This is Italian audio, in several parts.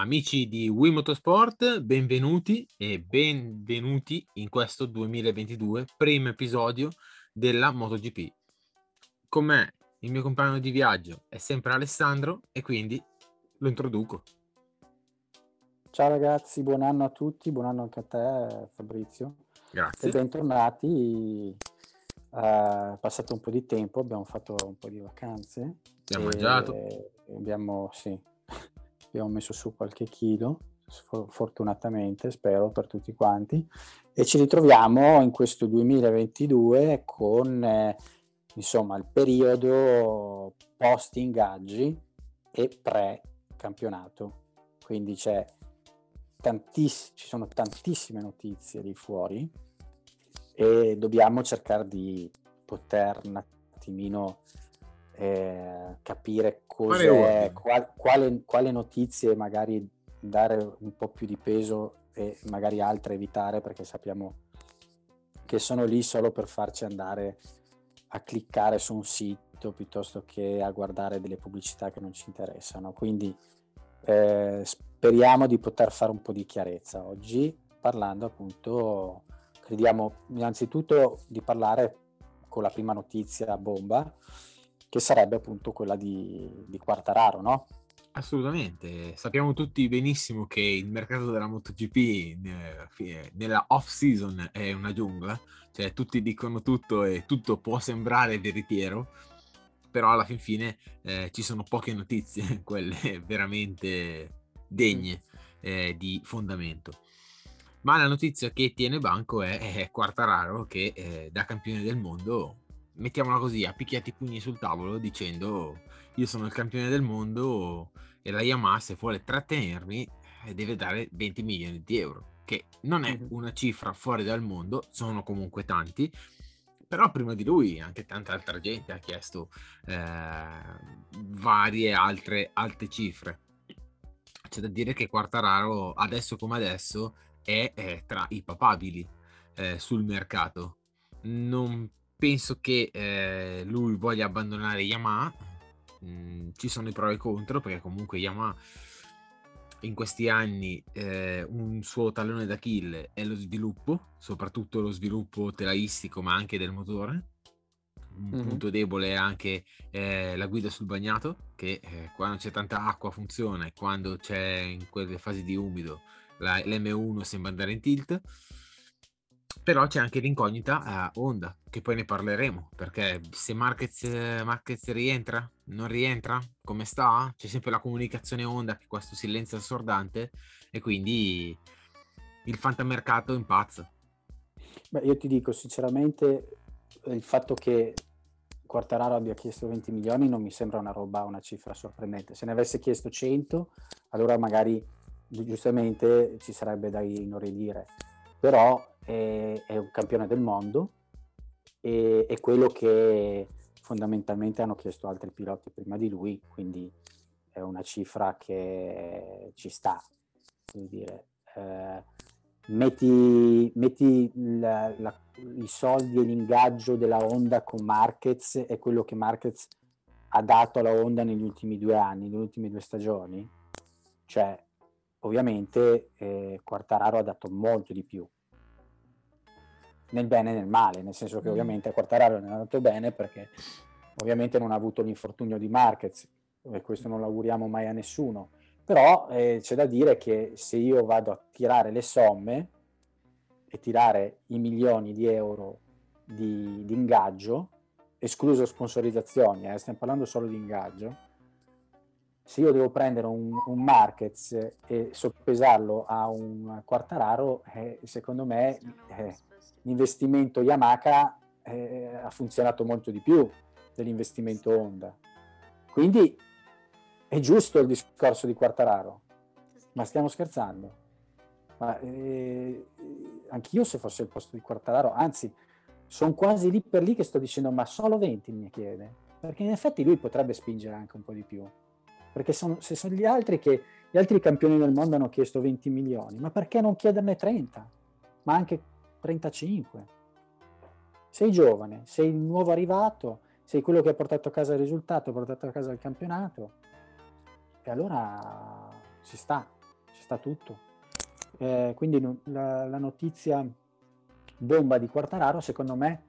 Amici di Wii Motorsport, benvenuti e benvenuti in questo 2022, primo episodio della MotoGP. Con me, il mio compagno di viaggio è sempre Alessandro e quindi lo introduco. Ciao ragazzi, buon anno a tutti, buon anno anche a te Fabrizio. Grazie. E bentornati. È passato un po' di tempo, abbiamo fatto un po' di vacanze. Abbiamo mangiato. Abbiamo, sì, abbiamo messo su qualche chilo, fortunatamente, spero per tutti quanti. E ci ritroviamo in questo 2022 con eh, insomma il periodo post ingaggi e pre campionato. Quindi c'è tantiss- ci sono tantissime notizie di fuori e dobbiamo cercare di poter un attimino eh, capire cos'è, qual, quale, quale notizie magari dare un po' più di peso e magari altre evitare perché sappiamo che sono lì solo per farci andare a cliccare su un sito piuttosto che a guardare delle pubblicità che non ci interessano. Quindi eh, speriamo di poter fare un po' di chiarezza oggi parlando appunto, crediamo innanzitutto di parlare con la prima notizia bomba che sarebbe appunto quella di, di Quartararo, no? Assolutamente, sappiamo tutti benissimo che il mercato della MotoGP nella off season è una giungla, cioè tutti dicono tutto e tutto può sembrare veritiero, però alla fin fine eh, ci sono poche notizie, quelle veramente degne eh, di fondamento. Ma la notizia che tiene banco è, è Quartararo che eh, da campione del mondo, mettiamola così, ha picchiato i pugni sul tavolo dicendo io sono il campione del mondo e la Yamaha se vuole trattenermi eh, deve dare 20 milioni di euro, che non è una cifra fuori dal mondo, sono comunque tanti, però prima di lui anche tanta altra gente ha chiesto eh, varie altre alte cifre. C'è da dire che Quartararo adesso come adesso è, è tra i papabili eh, sul mercato. Non penso che eh, lui voglia abbandonare Yamaha. Mm, ci sono i pro e i contro perché comunque Yamaha in questi anni eh, un suo tallone d'Achille è lo sviluppo, soprattutto lo sviluppo telaistico ma anche del motore. Un mm-hmm. punto debole è anche eh, la guida sul bagnato, che eh, quando c'è tanta acqua funziona e quando c'è in quelle fasi di umido la, l'M1 sembra andare in tilt. Però c'è anche l'incognita a Honda, che poi ne parleremo, perché se Marquez, Marquez rientra, non rientra, come sta? C'è sempre la comunicazione Honda che questo silenzio assordante e quindi il fantamercato impazza. Beh, io ti dico sinceramente, il fatto che Quartararo abbia chiesto 20 milioni non mi sembra una roba, una cifra sorprendente. Se ne avesse chiesto 100, allora magari giustamente ci sarebbe da inorridire però è, è un campione del mondo e è quello che fondamentalmente hanno chiesto altri piloti prima di lui, quindi è una cifra che ci sta. Dire. Eh, metti, metti la, la, i soldi e l'ingaggio della Honda con Marquez è quello che Marquez ha dato alla Honda negli ultimi due anni, nelle ultime due stagioni. Cioè, ovviamente eh, Quartararo ha dato molto di più nel bene e nel male, nel senso che mm. ovviamente a Quartararo non è andato bene perché ovviamente non ha avuto l'infortunio di Marquez e questo non l'auguriamo mai a nessuno, però eh, c'è da dire che se io vado a tirare le somme e tirare i milioni di euro di, di ingaggio, escluso sponsorizzazioni, eh, stiamo parlando solo di ingaggio, se io devo prendere un, un Marquez e soppesarlo a un Quartararo, eh, secondo me eh, l'investimento Yamaha eh, ha funzionato molto di più dell'investimento Honda. Quindi è giusto il discorso di Quartararo, ma stiamo scherzando. Ma, eh, anch'io se fosse il posto di Quartararo, anzi, sono quasi lì per lì che sto dicendo ma solo 20 mi chiede, perché in effetti lui potrebbe spingere anche un po' di più perché sono, se sono gli altri che gli altri campioni del mondo hanno chiesto 20 milioni, ma perché non chiederne 30? Ma anche 35? Sei giovane, sei il nuovo arrivato, sei quello che ha portato a casa il risultato, ha portato a casa il campionato, e allora ci sta. ci sta tutto. Eh, quindi la, la, notizia bomba di Quartararo, secondo me,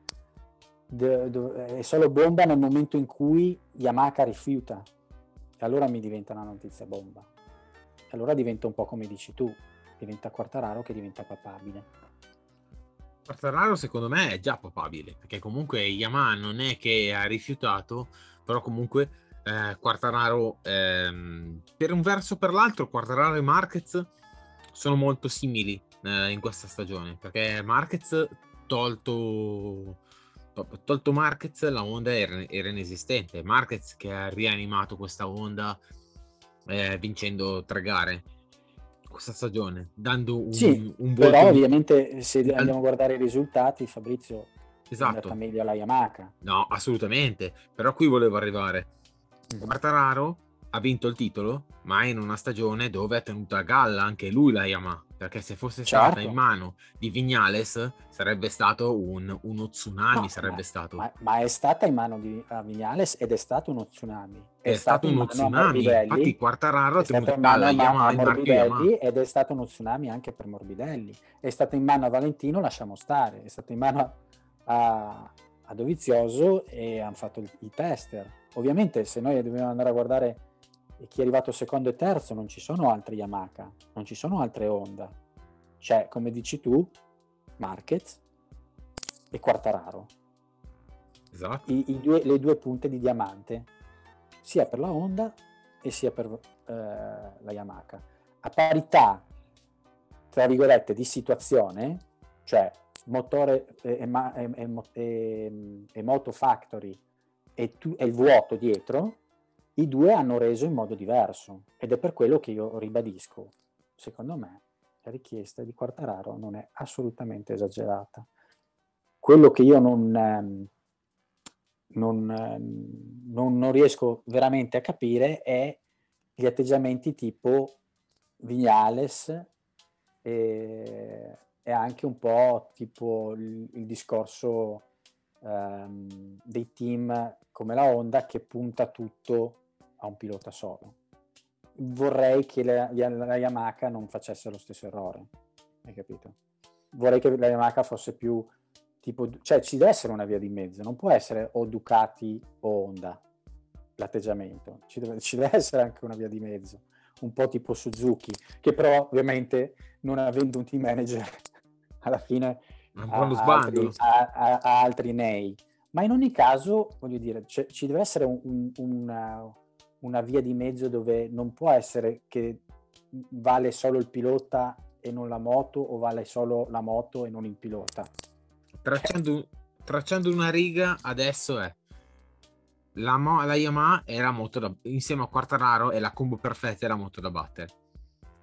de, de, è solo bomba nel momento in cui Yamaha rifiuta. E allora mi diventa una notizia bomba. E allora diventa un po' come dici tu, diventa Quartararo che diventa papabile. Quartararo secondo me è già papabile, perché comunque Yamaha non è che ha rifiutato, però comunque eh, Quartararo ehm, per un verso o per l'altro Quartararo e Marquez sono molto simili eh, in questa stagione, perché Marquez tolto tolto Marquez la onda era, era, inesistente. Marquez che ha rianimato questa onda eh, vincendo tre gare questa stagione, dando un, sì, un buon... Però ovviamente se andiamo a guardare i risultati, Fabrizio esatto. è andata meglio alla Yamaha. No, assolutamente, però qui volevo arrivare. Mm-hmm. Quartararo ha vinto il titolo, ma in una stagione dove ha tenuto a galla anche lui la Yamaha perché se fosse certo. stata in mano di Vignales sarebbe stato un, uno tsunami, no, sarebbe ma, stato. Ma, ma, è stata in mano di Vignales ed è stato uno tsunami. È, è stato, stato uno tsunami, infatti Quartararo ha tenuto in mano a Morbidelli ed è stato uno tsunami anche per Morbidelli. È stato in mano a Valentino, lasciamo stare, è stato in mano a, a Dovizioso e hanno fatto i, i tester. Ovviamente se noi dobbiamo andare a guardare e chi è arrivato secondo e terzo non ci sono altre Yamaha, non ci sono altre Honda. C'è, come dici tu, Marquez e Quartararo. Esatto. I, i due, le due punte di diamante, sia per la Honda e sia per eh, la Yamaha. A parità, tra virgolette, di situazione, cioè motore e, e, e, e moto factory e, tu, e il vuoto dietro, i due hanno reso in modo diverso ed è per quello che io ribadisco, secondo me la richiesta di Quartararo non è assolutamente esagerata. Quello che io non, ehm, non, ehm, non, non riesco veramente a capire è gli atteggiamenti tipo Vignales e, e anche un po' tipo il, il discorso um, dei team come la Honda che punta tutto a un pilota solo. Vorrei che la, la Yamaha non facesse lo stesso errore, hai capito? Vorrei che la Yamaha fosse più tipo, cioè ci deve essere una via di mezzo, non può essere o Ducati o Honda l'atteggiamento, ci deve, ci deve essere anche una via di mezzo, un po' tipo Suzuki, che però ovviamente non avendo un team manager alla fine ha altri, ha, ha, altri nei. Ma in ogni caso, voglio dire, ci deve essere un, un, una, una via di mezzo dove non può essere che vale solo il pilota e non la moto o vale solo la moto e non il pilota. Tracciando, tracciando una riga adesso è la, mo- la Yamaha è la moto da, insieme a Quartararo è la combo perfetta è la moto da battere.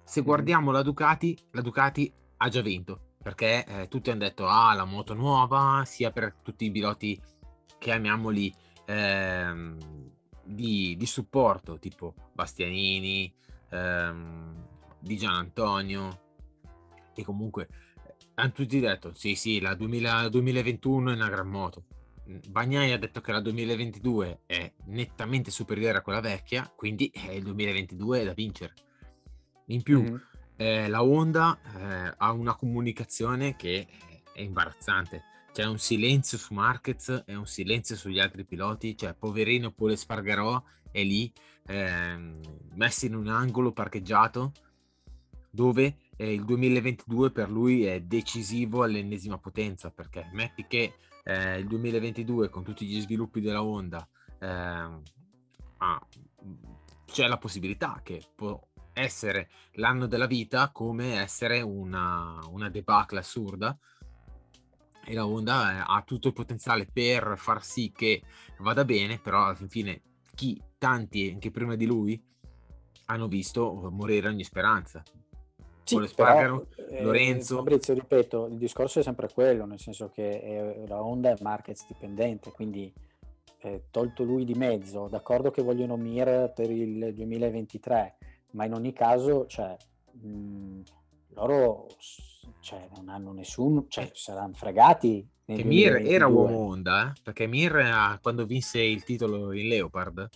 Se mm-hmm. guardiamo mm. la Ducati, la Ducati ha già vinto perché eh, tutti hanno detto ah la moto nuova sia per tutti i piloti chiamiamoli ehm, di, di supporto tipo Bastianini, ehm, di Gian Antonio e comunque eh, hanno tutti detto sì sì la 2000, 2021 è una gran moto. Bagnai ha detto che la 2022 è nettamente superiore a quella vecchia quindi è il 2022 è da vincere. In più mm-hmm. eh, la Honda eh, ha una comunicazione che è imbarazzante c'è un silenzio su Marquez e un silenzio sugli altri piloti, cioè poverino Pole Spargarò è lì ehm, messo in un angolo parcheggiato dove eh, il 2022 per lui è decisivo all'ennesima potenza perché metti che eh, il 2022 con tutti gli sviluppi della Honda ehm, ah, c'è la possibilità che può essere l'anno della vita come essere una, una debacle assurda e la Honda eh, ha tutto il potenziale per far sì che vada bene, però alla fine chi, tanti anche prima di lui, hanno visto morire ogni speranza. Sì, Spargaro, però, Lorenzo. Eh, Fabrizio, ripeto, il discorso è sempre quello, nel senso che è, la Honda è market dipendente, quindi eh, tolto lui di mezzo, d'accordo che vogliono Mir per il 2023, ma in ogni caso, cioè, mh, loro cioè, non hanno nessuno, cioè, eh. saranno fregati. Che Mir era uomo Honda, eh? perché Mir quando vinse il titolo in Leopard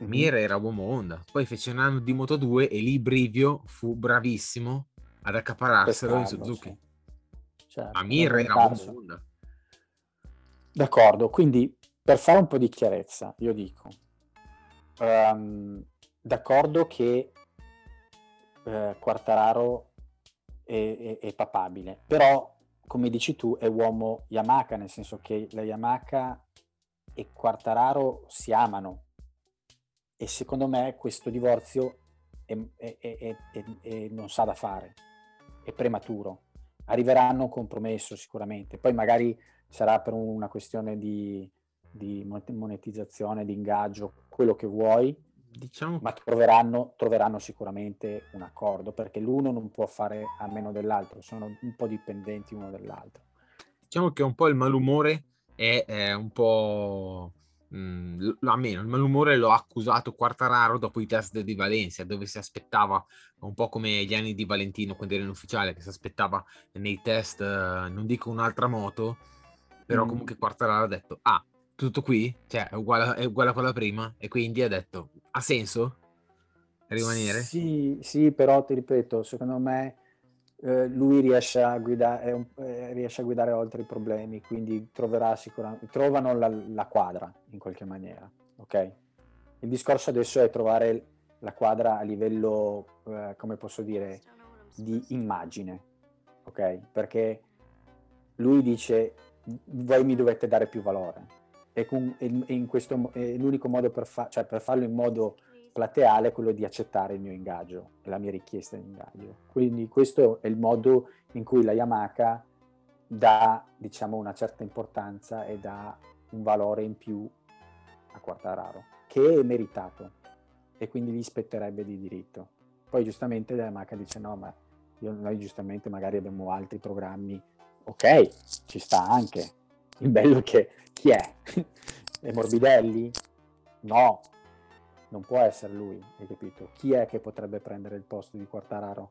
mm-hmm. Mir era uomo Honda, poi fece un anno di Moto 2 e lì Brivio fu bravissimo ad accaparrarselo in Suzuki. Sì. Certo, Ma Mir era uomo Honda. D'accordo, quindi per fare un po' di chiarezza, io dico, um, d'accordo che eh, Quartararo è, è, è, papabile, però come dici tu è uomo Yamaha, nel senso che la Yamaha e Quartararo si amano. E secondo me questo divorzio è, è, non sa da fare, è prematuro. Arriveranno un compromesso sicuramente, poi magari sarà per una questione di, di monetizzazione, di ingaggio, quello che vuoi, diciamo... ma troveranno, troveranno, sicuramente un accordo perché l'uno non può fare a meno dell'altro, sono un po' dipendenti uno dall'altro. Diciamo che un po' il malumore è, è un po'... Mh, almeno il malumore l'ho accusato Quartararo dopo i test di Valencia, dove si aspettava un po' come gli anni di Valentino quando era in ufficiale, che si aspettava nei test, non dico un'altra moto, però mm. comunque Quartararo ha detto, ah, tutto qui, cioè è uguale, è uguale a quella prima, e quindi ha detto, ha senso rimanere? Sì, sì, però ti ripeto, secondo me eh, lui riesce a, guidare, eh, riesce a guidare oltre i problemi, quindi troverà sicuramente, trovano la, la, quadra in qualche maniera, ok? Il discorso adesso è trovare la quadra a livello, eh, come posso dire, di immagine, ok? Perché lui dice, voi mi dovete dare più valore, e, con, e, e questo, e l'unico modo per, fa, cioè per, farlo in modo plateale è quello di accettare il mio ingaggio, la mia richiesta di ingaggio. Quindi questo è il modo in cui la Yamaha dà diciamo, una certa importanza e dà un valore in più a Quartararo, che è meritato e quindi gli spetterebbe di diritto. Poi giustamente la Yamaha dice no, ma io, noi giustamente magari abbiamo altri programmi, ok, ci sta anche. Il bello è che chi è? È Morbidelli? No, non può essere lui, hai capito? Chi è che potrebbe prendere il posto di Quartararo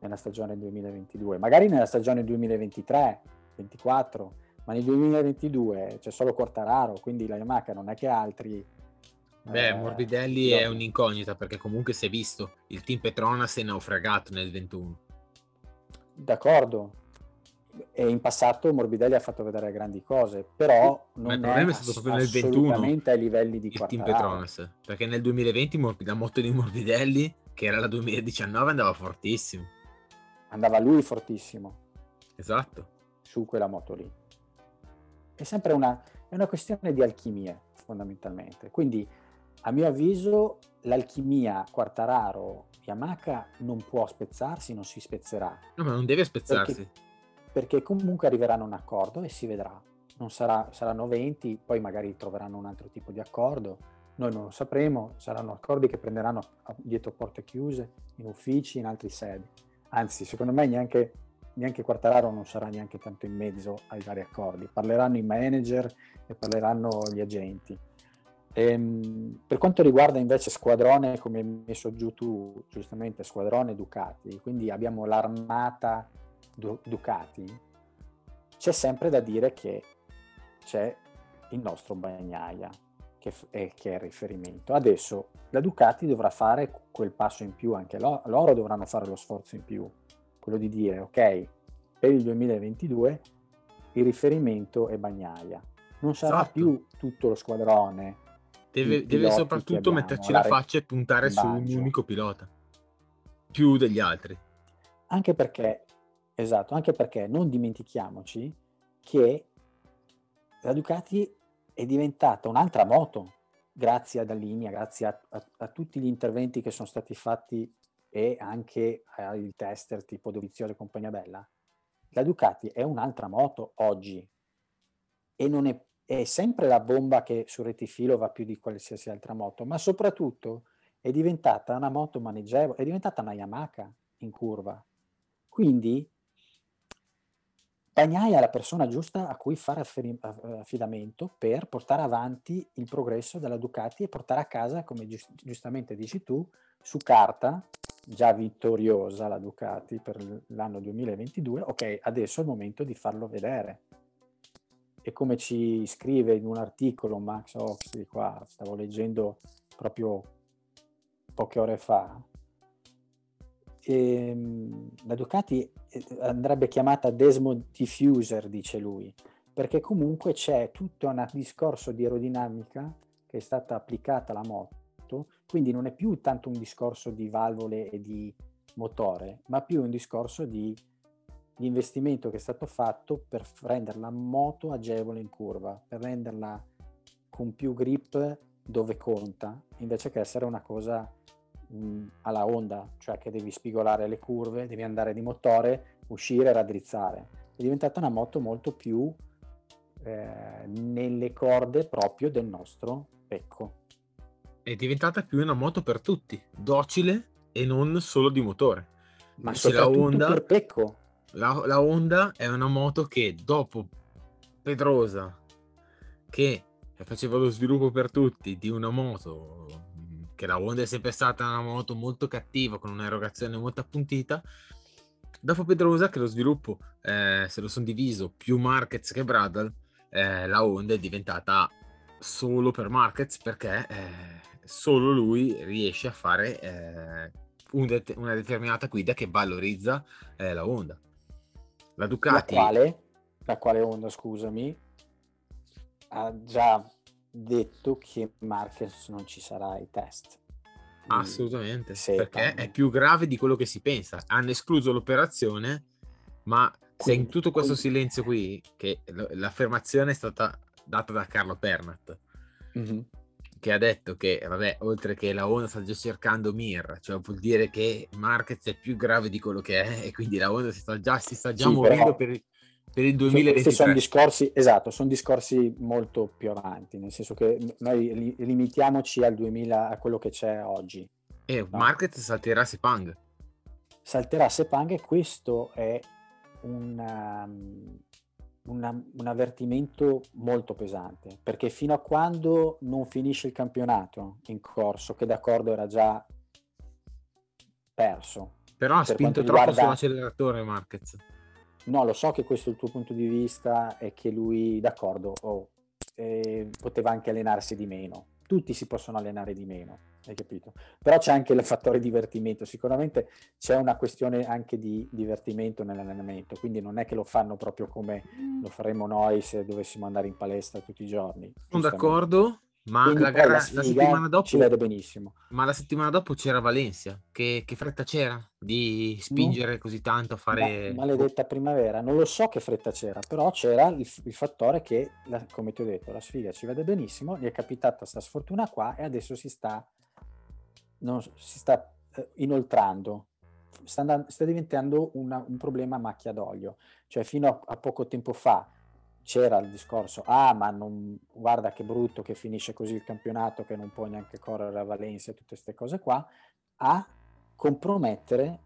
nella stagione 2022? Magari nella stagione 2023, 2024, ma nel 2022 c'è solo Quartararo, quindi la Yamaha non è che altri... Beh, eh, Morbidelli io... è un'incognita perché comunque si è visto, il team Petronas è naufragato nel 21. D'accordo, e in passato Morbidelli ha fatto vedere grandi cose, però non Ma il problema è, stato proprio nel 21 ai livelli di team Petronas, perché nel 2020 la moto di Morbidelli, che era la 2019, andava fortissimo. Andava lui fortissimo. Esatto. Su quella moto lì. È sempre una, è una questione di alchimia, fondamentalmente. Quindi, a mio avviso, l'alchimia Quartararo Yamaha non può spezzarsi, non si spezzerà. No, ma non deve spezzarsi. Perché perché comunque arriveranno a un accordo e si vedrà. Sarà, saranno 20, poi magari troveranno un altro tipo di accordo, noi non lo sapremo, saranno accordi che prenderanno dietro porte chiuse, in uffici, in altri sedi. Anzi, secondo me neanche, neanche Quartararo non sarà neanche tanto in mezzo ai vari accordi, parleranno i manager e parleranno gli agenti. Ehm, per quanto riguarda invece squadrone, come hai messo giù tu giustamente, squadrone Ducati, quindi abbiamo l'armata Ducati, c'è sempre da dire che c'è il nostro Bagnaia che è, che è il riferimento. Adesso la Ducati dovrà fare quel passo in più, anche loro, loro dovranno fare lo sforzo in più, quello di dire ok, per il 2022 il riferimento è Bagnaia. Non sarà esatto. più tutto lo squadrone. Deve, deve soprattutto metterci la faccia e puntare su un unico pilota, più degli altri. Anche perché Esatto, anche perché non dimentichiamoci che la Ducati è diventata un'altra moto grazie ad Allinea, grazie a, a, a, tutti gli interventi che sono stati fatti e anche ai tester tipo Dovizioso e compagnia bella. La Ducati è un'altra moto oggi e non è, è sempre la bomba che sul rettifilo va più di qualsiasi altra moto, ma soprattutto è diventata una moto maneggevole, è diventata una Yamaha in curva. Quindi Bagnaia è la persona giusta a cui fare affidamento per portare avanti il progresso della Ducati e portare a casa, come giustamente dici tu, su carta, già vittoriosa la Ducati per l'anno 2022, ok, adesso è il momento di farlo vedere. e come ci scrive in un articolo Max Oxley qua, stavo leggendo proprio poche ore fa, ehm, la Ducati eh, andrebbe chiamata Desmond Diffuser, dice lui, perché comunque c'è tutto un discorso di aerodinamica che è stata applicata alla moto, quindi non è più tanto un discorso di valvole e di motore, ma più un discorso di, investimento che è stato fatto per rendere la moto agevole in curva, per renderla con più grip dove conta, invece che essere una cosa mh, alla onda, cioè che devi spigolare le curve, devi andare di motore, uscire e raddrizzare. È diventata una moto molto più eh, nelle corde proprio del nostro pecco. È diventata più una moto per tutti, docile e non solo di motore. Ma soprattutto la Honda, per pecco. La, la Honda è una moto che dopo Pedrosa, che faceva lo sviluppo per tutti di una moto che la Honda è sempre stata una moto molto cattiva con un'erogazione molto appuntita. Dopo Pedrosa che lo sviluppo eh, se lo sono diviso più Marquez che Bradle eh, la Honda è diventata solo per Marquez perché eh, solo lui riesce a fare eh, un det- una determinata guida che valorizza eh, la Honda la Ducati la quale, la quale Honda scusami ha già detto che Marquez non ci sarà ai test. Assolutamente, perché è più grave di quello che si pensa. Hanno escluso l'operazione, ma se in tutto questo silenzio qui, che l'affermazione è stata data da Carlo Pernat, mm-hmm. che ha detto che, vabbè, oltre che la Honda sta già cercando Mir, cioè vuol dire che Marquez è più grave di quello che è e quindi la Honda si sta già, si sta già sì, muovendo però... per, per il 2023. Questi sono discorsi, esatto, sono discorsi molto più avanti, nel senso che noi li, limitiamoci al 2000, a quello che c'è oggi. E no? Market salterà Sepang. Salterà Sepang e questo è una, um, una, un avvertimento molto pesante, perché fino a quando non finisce il campionato in corso, che d'accordo era già perso. Però ha spinto troppo riguarda... sull'acceleratore Marquez No, lo so che questo è il tuo punto di vista e che lui, d'accordo, oh, eh, poteva anche allenarsi di meno. Tutti si possono allenare di meno, hai capito? Però c'è anche il fattore divertimento. Sicuramente c'è una questione anche di divertimento nell'allenamento, quindi non è che lo fanno proprio come lo faremmo noi se dovessimo andare in palestra tutti i giorni. Sono d'accordo, ma la, gara, la, la, settimana dopo ci vede benissimo. Ma la settimana dopo c'era Valencia. Che, che fretta c'era di spingere no. così tanto a fare. Ma, maledetta primavera, non lo so che fretta c'era, però c'era il, il fattore che, la, come ti ho detto, la sfiga ci vede benissimo. Gli è capitata questa sfortuna qua e adesso si sta, non, si sta eh, inoltrando. Sta, andando, sta diventando una, un problema a macchia d'olio. Cioè, fino a, a poco tempo fa c'era il discorso, ah ma non, guarda che brutto che finisce così il campionato che non può neanche correre a Valencia tutte queste cose qua, a compromettere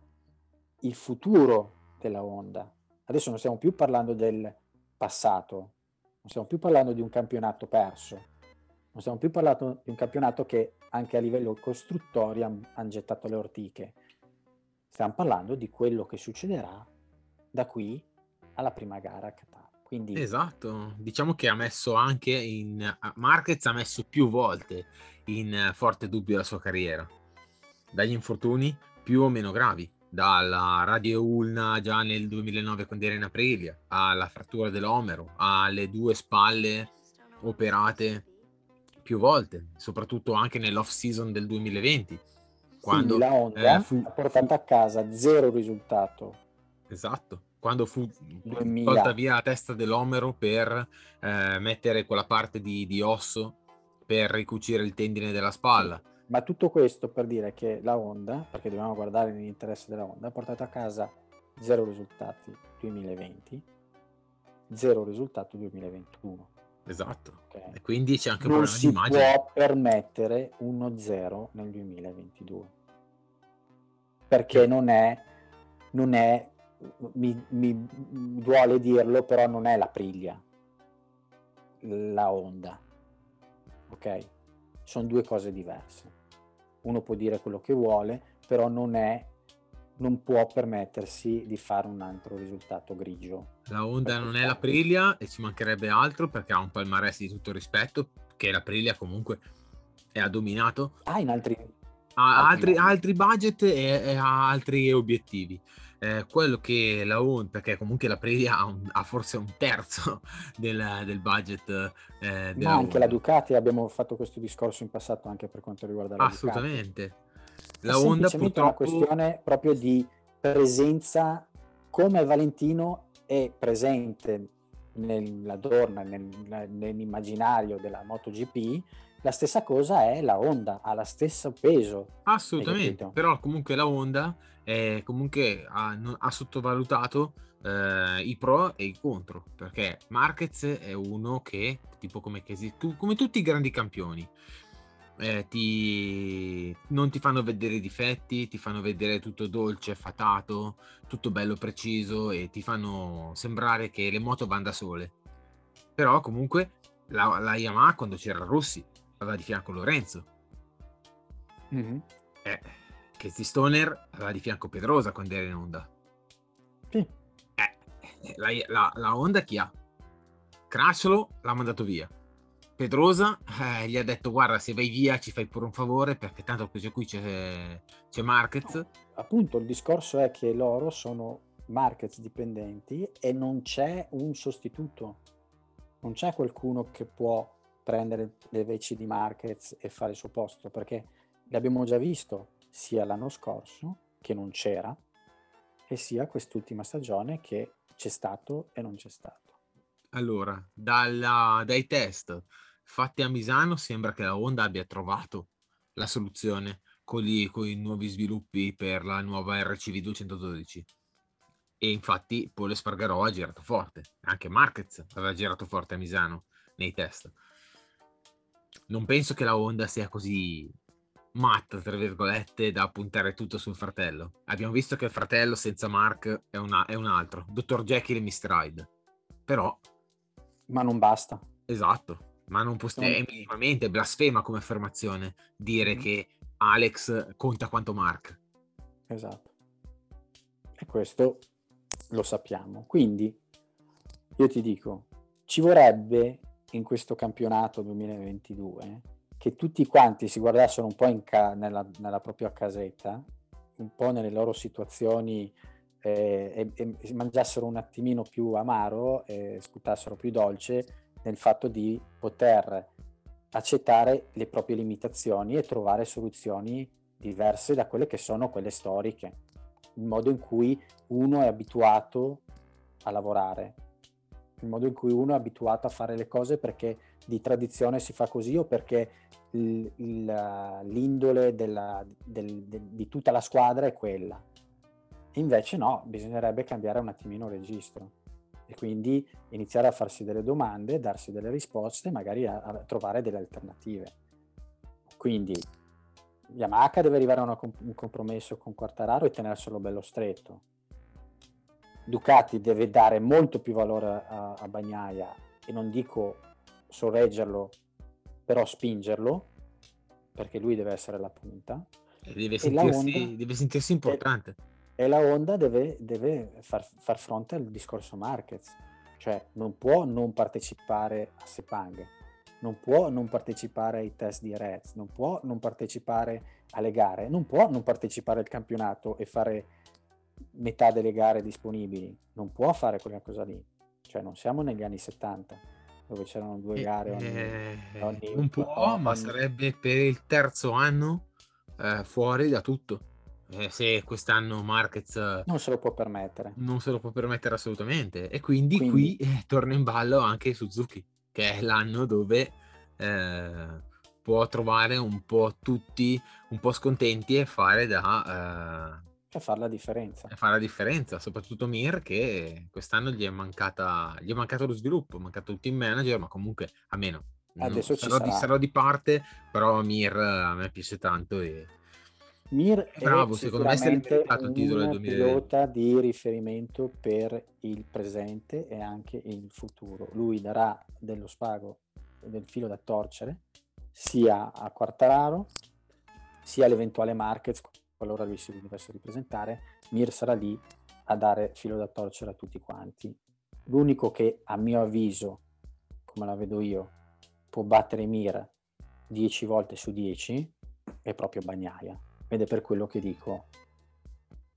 il futuro della Honda. Adesso non stiamo più parlando del passato, non stiamo più parlando di un campionato perso, non stiamo più parlando di un campionato che anche a livello costruttori hanno gettato le ortiche. Stiamo parlando di quello che succederà da qui alla prima gara a Qatar. Quindi... Esatto, diciamo che ha messo anche in... Marquez ha messo più volte in forte dubbio la sua carriera, dagli infortuni più o meno gravi, dalla radio ulna già nel 2009 con Irene Aprilia, alla frattura dell'omero, alle due spalle operate più volte, soprattutto anche nell'off season del 2020. Quando Quindi la Honda eh, fu... ha portato a casa zero risultato. Esatto quando fu 2000. tolta via la testa dell'omero per eh, mettere quella parte di, di, osso per ricucire il tendine della spalla. Ma tutto questo per dire che la Honda, perché dobbiamo guardare l'interesse della Honda, ha portato a casa zero risultati 2020, zero risultato 2021. Esatto. Okay. E quindi c'è anche un non problema di immagine. Non si può permettere uno zero nel 2022. Perché non è, non è mi, mi, duole dirlo, però non è la Priglia, la Honda. Ok? Sono due cose diverse. Uno può dire quello che vuole, però non è non può permettersi di fare un altro risultato grigio. La Honda non è la Priglia e ci mancherebbe altro perché ha un palmarès di tutto rispetto che la Priglia comunque è ha dominato. Ah, in altri... Ha altri, altri budget e, e, ha altri obiettivi. Eh, quello che la Honda, perché comunque la Priglia ha, ha forse un terzo del, del budget eh, Ma anche la Ducati, abbiamo fatto questo discorso in passato anche per quanto riguarda la Assolutamente. Ducati. La è Honda purtroppo... una questione proprio di presenza come Valentino è presente nella Dorna, nel, nell'immaginario della MotoGP, la stessa cosa è la Honda, ha lo stesso peso. Assolutamente, però comunque la Honda è, comunque ha, ha sottovalutato eh, i pro e i contro, perché Marquez è uno che, tipo come, come tutti i grandi campioni, eh, ti... non ti fanno vedere i difetti, ti fanno vedere tutto dolce, fatato, tutto bello preciso e ti fanno sembrare che le moto vanno da sole. Però comunque la, la Yamaha quando c'era Rossi aveva di fianco Lorenzo. Mm-hmm. Eh, Casey Stoner aveva di fianco Pedrosa quando era in Honda. Sì. Eh, la, la, la Honda chi ha? Crashlo l'ha mandato via. Pedrosa eh, gli ha detto guarda se vai via ci fai pure un favore perché tanto qui c'è, c'è Marquez. No, appunto il discorso è che loro sono Marquez dipendenti e non c'è un sostituto, non c'è qualcuno che può prendere le veci di Marquez e fare il suo posto perché l'abbiamo già visto sia l'anno scorso che non c'era e sia quest'ultima stagione che c'è stato e non c'è stato. Allora, dalla, dai test fatti a Misano sembra che la Honda abbia trovato la soluzione con, gli, con i nuovi sviluppi per la nuova RCV 212 e infatti Paul Espargarò ha girato forte anche Marquez aveva girato forte a Misano nei test non penso che la Honda sia così matta tra virgolette da puntare tutto sul fratello abbiamo visto che il fratello senza Mark è, una, è un altro Dr. Jekyll e Mr. Hyde però ma non basta esatto ma non può è minimamente blasfema come affermazione dire mm. che Alex conta quanto Mark. Esatto. E questo lo sappiamo. Quindi io ti dico, ci vorrebbe in questo campionato 2022 che tutti quanti si guardassero un po' ca- nella, nella, propria casetta, un po' nelle loro situazioni eh, e, e mangiassero un attimino più amaro e sputassero più dolce nel fatto di poter accettare le proprie limitazioni e trovare soluzioni diverse da quelle che sono quelle storiche, il modo in cui uno è abituato a lavorare, il modo in cui uno è abituato a fare le cose perché di tradizione si fa così o perché l'indole della, del, de, di tutta la squadra è quella. Invece no, bisognerebbe cambiare un attimino registro e quindi iniziare a farsi delle domande, darsi delle risposte, magari a, a trovare delle alternative. Quindi Yamaha deve arrivare a un compromesso con Quartararo e tenerselo bello stretto. Ducati deve dare molto più valore a, a Bagnaia e non dico sorreggerlo, però spingerlo, perché lui deve essere la punta. E deve, sentirsi, Honda, deve sentirsi importante. E, e la Honda deve, deve far, far, fronte al discorso Marquez, cioè non può non partecipare a Sepang, non può non partecipare ai test di Reds, non può non partecipare alle gare, non può non partecipare al campionato e fare metà delle gare disponibili, non può fare quella cosa lì, cioè non siamo negli anni 70 dove c'erano due eh, gare ogni, eh, ogni un po', ogni... ma sarebbe per il terzo anno eh, fuori da tutto eh, se quest'anno Marquez non se lo può permettere. Non se lo può permettere assolutamente. E quindi, quindi... qui eh, torna in ballo anche Suzuki, che è l'anno dove eh, può trovare un po' tutti un po' scontenti e fare da... e fare la differenza. E fare la differenza, soprattutto Mir che quest'anno gli è, mancata, gli è mancato lo sviluppo, è mancato il team manager, ma comunque a meno. Adesso no, sarò, di, sarò, di, parte, però Mir a me piace tanto e Mir Bravo, è secondo me un titolo pilota di riferimento per il presente e anche il futuro. Lui darà dello spago, del filo da torcere, sia a Quartararo, sia all'eventuale Marquez, qualora lui si dovesse ripresentare, Mir sarà lì a dare filo da torcere a tutti quanti. L'unico che a mio avviso, come la vedo io, può battere Mir 10 volte su 10 è proprio Bagnaia. Ed è per quello che dico,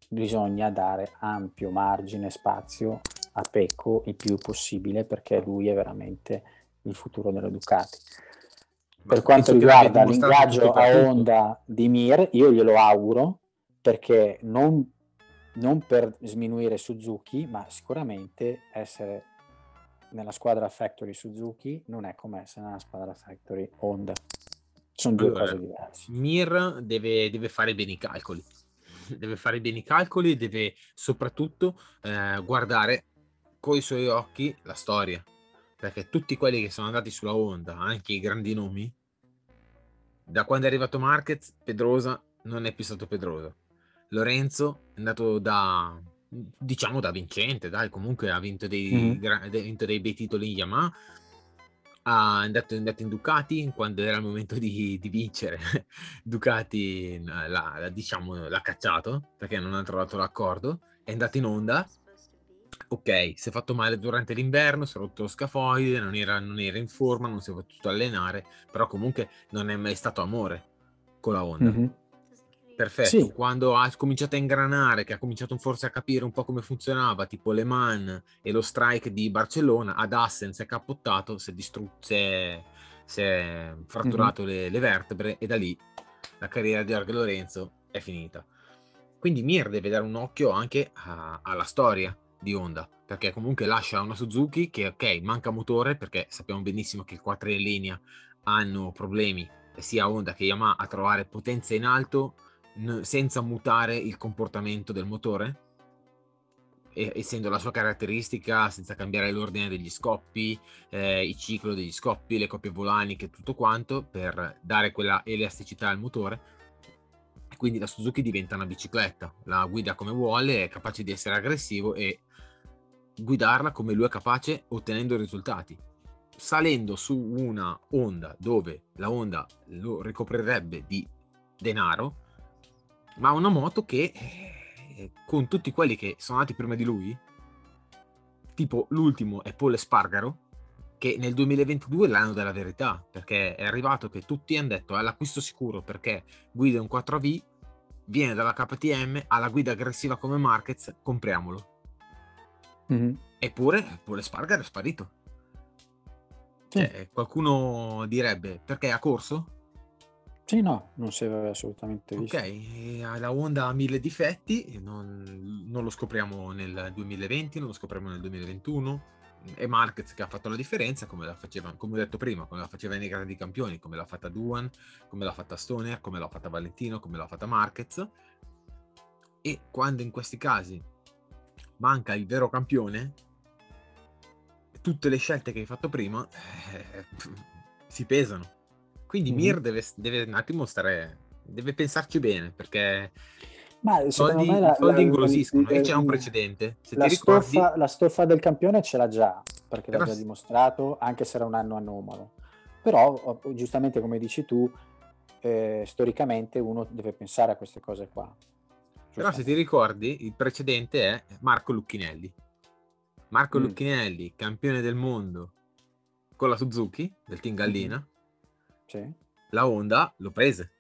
bisogna dare ampio margine, spazio a Pecco il più possibile perché lui è veramente il futuro della Ducati. Per quanto riguarda l'ingaggio a Honda di Mir, io glielo auguro perché non, non per sminuire Suzuki, ma sicuramente essere nella squadra Factory Suzuki non è come essere nella squadra Factory Honda. Sono due allora, cose diverse. Mir deve, deve, fare bene i calcoli. Deve fare bene i calcoli deve soprattutto eh, guardare con i suoi occhi la storia. Perché tutti quelli che sono andati sulla Honda, anche i grandi nomi, da quando è arrivato Marquez, Pedrosa non è più stato Pedrosa. Lorenzo è andato da, diciamo, da vincente, dai, comunque ha vinto dei, mm-hmm. gra- ha vinto dei bei titoli in Yamaha, è andato, è andato, in Ducati quando era il momento di, di vincere. Ducati l'ha, l'ha, diciamo, l'ha cacciato perché non ha trovato l'accordo, è andato in Honda ok, si è fatto male durante l'inverno, si è rotto lo scafoide, non era, non era in forma, non si è potuto allenare, però comunque non è mai stato amore con la Honda. Mm-hmm. Perfetto, sì. quando ha cominciato a ingranare, che ha cominciato forse a capire un po' come funzionava, tipo Le Mans e lo strike di Barcellona, ad Assen si è cappottato, si è distrutto, si è, si è fratturato mm-hmm. le, le, vertebre e da lì la carriera di Jorge Lorenzo è finita. Quindi Mir deve dare un occhio anche a, alla storia, di Honda, perché comunque lascia una Suzuki che ok, manca motore perché sappiamo benissimo che i quattro in linea hanno problemi sia Honda che Yamaha a trovare potenza in alto n- senza mutare il comportamento del motore e- essendo la sua caratteristica senza cambiare l'ordine degli scoppi, eh, il ciclo degli scoppi, le coppie volaniche, tutto quanto per dare quella elasticità al motore quindi la Suzuki diventa una bicicletta, la guida come vuole, è capace di essere aggressivo e guidarla come lui è capace ottenendo risultati. Salendo su una Honda dove la Honda lo ricoprirebbe di denaro, ma una moto che eh, con tutti quelli che sono nati prima di lui, tipo l'ultimo è Paul Spargaro, che nel 2022 è l'anno della verità, perché è arrivato che tutti hanno detto è l'acquisto sicuro perché guida un 4V, viene dalla KTM, ha la guida aggressiva come Marquez, compriamolo. Mm-hmm. Eppure Paul Spargar è sparito. Sì. Cioè, qualcuno direbbe perché ha corso? Sì, no, non si aveva assolutamente visto. Ok, la Honda ha mille difetti, non, non, lo scopriamo nel 2020, non lo scopriamo nel 2021. È Marquez che ha fatto la differenza, come la faceva, come ho detto prima, come la faceva nei grandi campioni, come l'ha fatta Duan, come l'ha fatta Stoner, come l'ha fatta Valentino, come l'ha fatta Marquez. E quando in questi casi manca il vero campione, tutte le scelte che hai fatto prima eh, si pesano. Quindi mm-hmm. Mir deve, deve, un attimo stare, deve pensarci bene perché ma i soldi, la, soldi ingrosiscono e c'è un precedente. Se la, ricordi... stoffa, la, stoffa, del campione ce l'ha già perché l'ha già dimostrato, anche se era un anno anomalo. Però, giustamente come dici tu, eh, storicamente uno deve pensare a queste cose qua. Però se ti ricordi, il precedente è Marco Lucchinelli. Marco mm. Lucchinelli, campione del mondo con la Suzuki del Team Gallina. Mm. Sì. La Honda lo prese.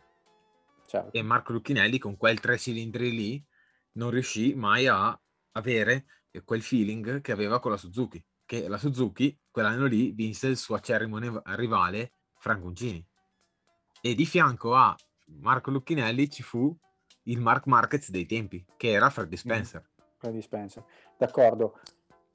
Certo. E Marco Lucchinelli con quel tre cilindri lì non riuscì mai a avere quel feeling che aveva con la Suzuki. Che la Suzuki quell'anno lì vinse il suo acerrimo rivale Franco Uncini. E di fianco a Marco Lucchinelli ci fu il Mark Markets dei tempi, che era Freddy Spencer. Mm, Freddy Spencer, d'accordo.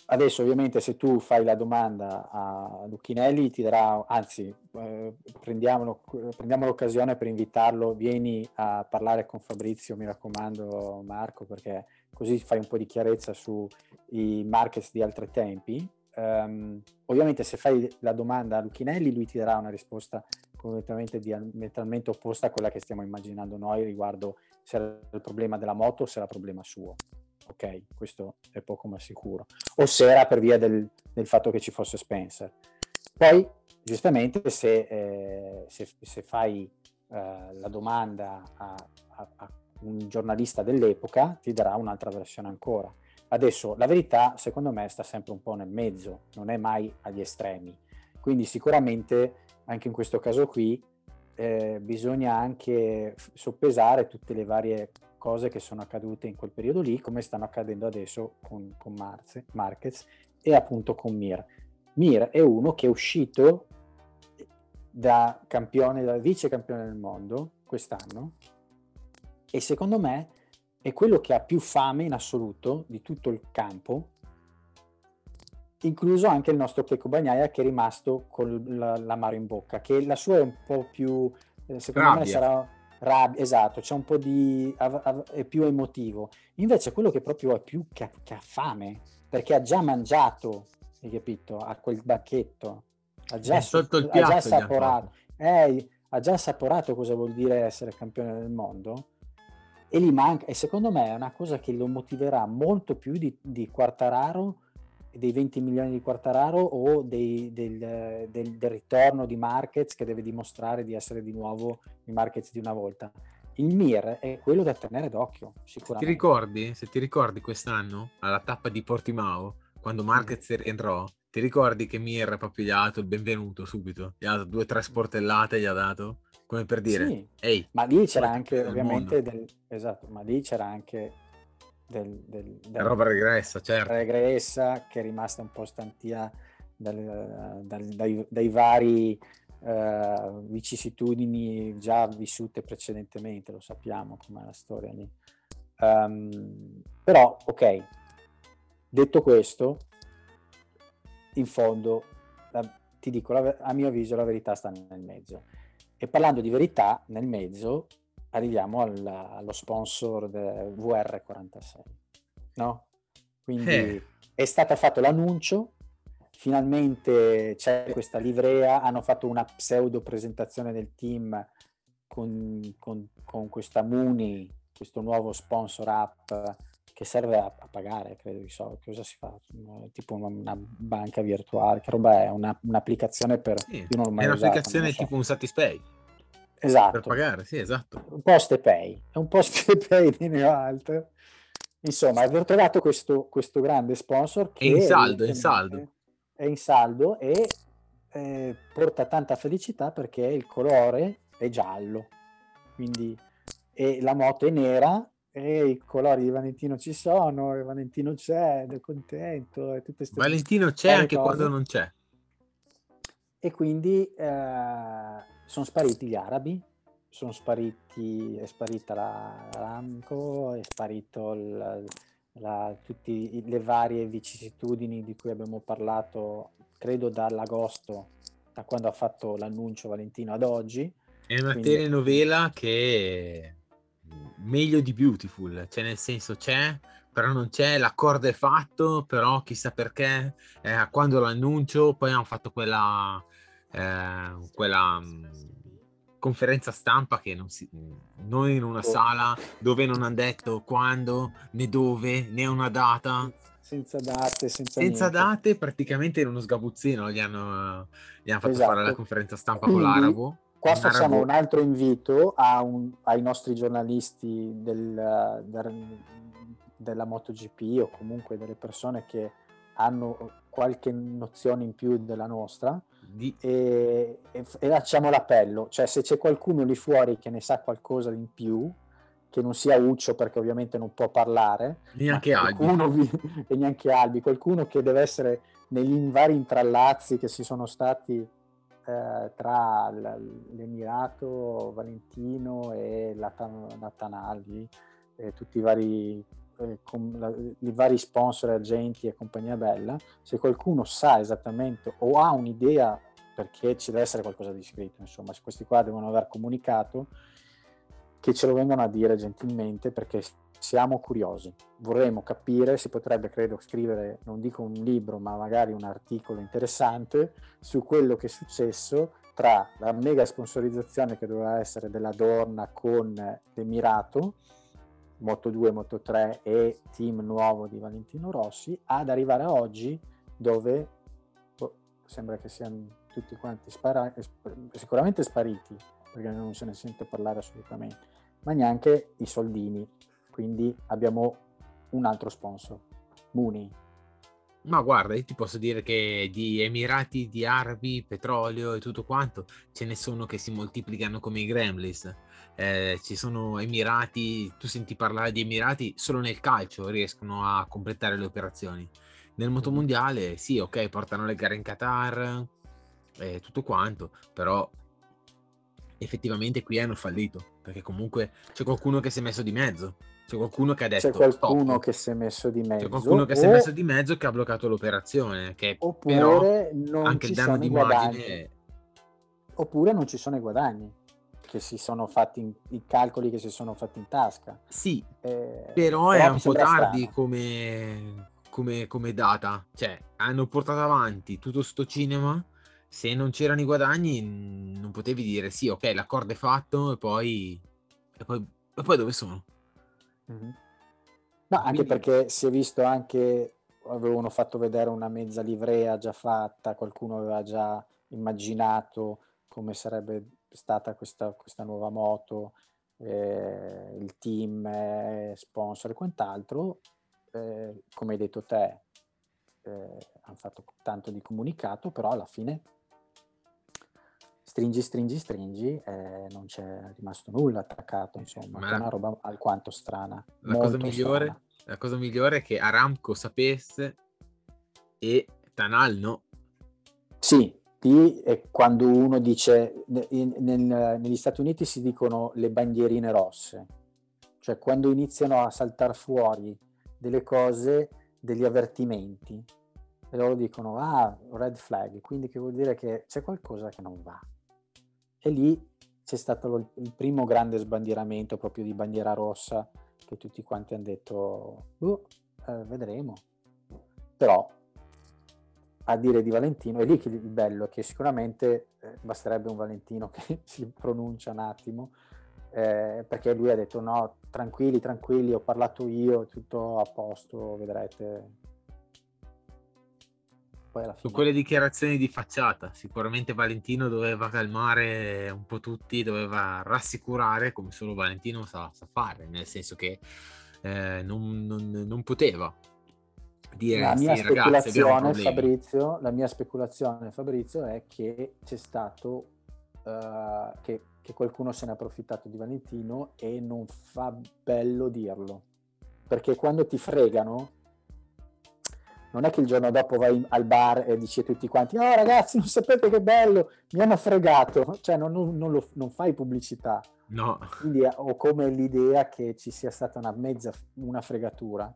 Adesso ovviamente se tu fai la domanda a Lucchinelli ti darà, anzi eh, prendiamo, prendiamo, l'occasione per invitarlo, vieni a parlare con Fabrizio, mi raccomando Marco, perché così fai un po' di chiarezza sui markets di altri tempi. Um, ovviamente se fai la domanda a Lucchinelli lui ti darà una risposta completamente diametralmente opposta a quella che stiamo immaginando noi riguardo se era il problema della moto o se era il problema suo. Ok, questo è poco ma sicuro. O se era per via del, del fatto che ci fosse Spencer. Poi, giustamente, se, eh, se, se fai eh, la domanda a, a, a, un giornalista dell'epoca ti darà un'altra versione ancora. Adesso la verità, secondo me, sta sempre un po' nel mezzo, non è mai agli estremi. Quindi sicuramente anche in questo caso qui eh, bisogna anche soppesare tutte le varie cose che sono accadute in quel periodo lì, come stanno accadendo adesso con, con Marze, Marquez e appunto con Mir. Mir è uno che è uscito da campione, da vice campione del mondo quest'anno e secondo me è quello che ha più fame in assoluto di tutto il campo, incluso anche il nostro Checco Bagnaia che è rimasto con l'amaro in bocca, che la sua è un po' più, eh, secondo Rabbia. me sarà rabbia, esatto, c'è un po' di, è più emotivo. Invece quello che proprio è più che, che ha fame, perché ha già mangiato, hai capito, a quel bacchetto, ha già, sotto il piatto, ha già assaporato, eh, ha già assaporato cosa vuol dire essere campione del mondo e gli manca, e secondo me è una cosa che lo motiverà molto più di, di Quartararo dei 20 milioni di Quartararo o dei, del, del, del, ritorno di Marquez che deve dimostrare di essere di nuovo il Marquez di una volta. Il Mir è quello da tenere d'occhio, sicuramente. Ti ricordi, se ti ricordi quest'anno, alla tappa di Portimao, quando Marquez mm. rientrò, ti ricordi che Mir proprio gli ha dato il benvenuto subito? Gli ha dato due o tre sportellate, gli ha dato come per dire, sì, ehi, ma lì c'era anche ovviamente del, esatto, ma lì c'era anche del, del, del roba regressa, certo. regressa che è rimasta un po' stantia dal, dal, dai, dai, vari uh, vicissitudini già vissute precedentemente, lo sappiamo com'è la storia lì. Um, però, ok, detto questo, in fondo, la, ti dico, la, a mio avviso la verità sta nel mezzo. E parlando di verità, nel mezzo arriviamo al, allo sponsor VR46, no? Quindi eh. è stato fatto l'annuncio, finalmente c'è questa livrea, hanno fatto una pseudo presentazione del team con, con, con questa Muni, questo nuovo sponsor app che serve a, a, pagare, credo di so, cosa si fa? Tipo una, una banca virtuale, che roba è? Una, un'applicazione per... Sì, è un'applicazione usata, so. tipo un Satispay. Esatto. Per pagare, sì, esatto. Un post pay, è un post pay di Neoalt. Insomma, abbiamo trovato questo, questo grande sponsor che... È in saldo, è in saldo. È in saldo e eh, porta tanta felicità perché il colore è giallo. Quindi e la moto è nera e i colori di Valentino ci sono, e Valentino c'è, è contento. E tutte Valentino c'è anche cose. quando non c'è. E quindi eh, sono spariti gli arabi, sono spariti, è sparita la Ramco, è sparito il, la, tutte le varie vicissitudini di cui abbiamo parlato, credo dall'agosto, da quando ha fatto l'annuncio Valentino ad oggi. È una Quindi... telenovela che è meglio di Beautiful, cioè nel senso c'è, però non c'è, l'accordo è fatto, però chissà perché, eh, quando l'annuncio, poi hanno fatto quella eh, quella mh, conferenza stampa che non, si, non in una sala dove non hanno detto quando, né dove, né una data. Senza date, senza, senza date, praticamente in uno sgabuzzino gli hanno, gli hanno fatto esatto. fare la esatto. conferenza stampa Quindi, con l'arabo. Qua facciamo arabo... un altro invito un, ai nostri giornalisti del, del, della MotoGP o comunque delle persone che hanno qualche nozione in più della nostra di... e, e, e facciamo l'appello, cioè se c'è qualcuno lì fuori che ne sa qualcosa in più, che non sia Uccio perché ovviamente non può parlare, neanche Albi. Vi, e neanche Albi, qualcuno che deve essere negli vari intrallazzi che si sono stati eh, tra l'Emirato, Valentino e Natanaldi, e tutti i vari eh, la, i vari sponsor, agenti e compagnia bella, se qualcuno sa esattamente o ha un'idea perché ci deve essere qualcosa di scritto, insomma, se questi qua devono aver comunicato, che ce lo vengano a dire gentilmente perché siamo curiosi, vorremmo capire, si potrebbe credo scrivere, non dico un libro, ma magari un articolo interessante su quello che è successo tra la mega sponsorizzazione che doveva essere della Dorna con l'Emirato Moto 2, Moto 3 e team nuovo di Valentino Rossi, ad arrivare a oggi dove oh, sembra che siano tutti quanti spara- sicuramente spariti, perché non se ne sente parlare assolutamente, ma neanche i soldini. Quindi abbiamo un altro sponsor, Muni. Ma guarda, io ti posso dire che di Emirati, di Arabi, petrolio e tutto quanto, ce ne sono che si moltiplicano come i Gremlins. Eh, ci sono Emirati, tu senti parlare di Emirati, solo nel calcio riescono a completare le operazioni. Nel motomondiale, sì, ok, portano le gare in Qatar e eh, tutto quanto, però effettivamente qui hanno fallito, perché comunque c'è qualcuno che si è messo di mezzo. C'è qualcuno che ha detto C'è qualcuno stop. che si è messo di mezzo. C'è qualcuno che o... si è messo di mezzo che ha bloccato l'operazione. Che Oppure non anche il danno di immagine. Oppure non ci sono i guadagni che si sono fatti in, i calcoli che si sono fatti in tasca. Sì, eh, però, però è un po' tardi come, come, come, data. Cioè, hanno portato avanti tutto sto cinema. Se non c'erano i guadagni, non potevi dire sì, ok, l'accordo è fatto e poi, e poi, e poi dove sono? Mm-hmm. No, anche Quindi... perché si è visto anche, avevano fatto vedere una mezza livrea già fatta, qualcuno aveva già immaginato come sarebbe stata questa, questa nuova moto, eh, il team, eh, sponsor e quant'altro. Eh, come hai detto te, eh, hanno fatto tanto di comunicato, però alla fine stringi, stringi, stringi, eh, non c'è rimasto nulla attaccato, insomma, Ma è una roba alquanto strana. La cosa, migliore, strana. la cosa migliore è che Aramco sapesse e Tanal no. Sì, quando uno dice, in, nel, negli Stati Uniti si dicono le bandierine rosse, cioè quando iniziano a saltare fuori delle cose, degli avvertimenti, e loro dicono, ah, red flag, quindi che vuol dire che c'è qualcosa che non va. E lì c'è stato il primo grande sbandieramento proprio di bandiera rossa che tutti quanti hanno detto, uh, eh, vedremo. Però a dire di Valentino, è lì che il bello è che sicuramente eh, basterebbe un Valentino che si pronuncia un attimo, eh, perché lui ha detto no, tranquilli, tranquilli, ho parlato io, tutto a posto, vedrete, fine... Su quelle dichiarazioni di facciata, sicuramente Valentino doveva calmare un po' tutti, doveva rassicurare come solo Valentino sa, sa fare, nel senso che eh, non, non, non, poteva dire la mia, sì, speculazione, ragazzi, Fabrizio, la mia speculazione Fabrizio è che c'è stato uh, che, che qualcuno se ne è approfittato di Valentino e non fa bello dirlo. Perché quando ti fregano non è che il giorno dopo vai al bar e dici a tutti quanti, oh ragazzi, non sapete che bello, mi hanno fregato, cioè non, non, non, lo, non fai pubblicità. No. Quindi ho come l'idea che ci sia stata una mezza, una fregatura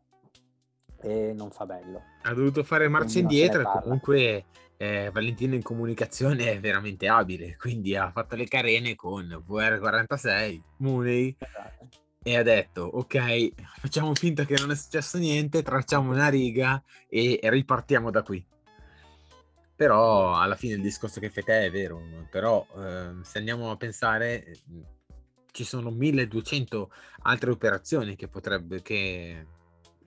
e non fa bello. Ha dovuto fare marcia indietro e comunque eh, Valentino in comunicazione è veramente abile, quindi ha fatto le carene con VR46, Mooney. Esatto e ha detto ok facciamo finta che non è successo niente tracciamo una riga e ripartiamo da qui però alla fine il discorso che fai te è vero però eh, se andiamo a pensare ci sono 1200 altre operazioni che potrebbe che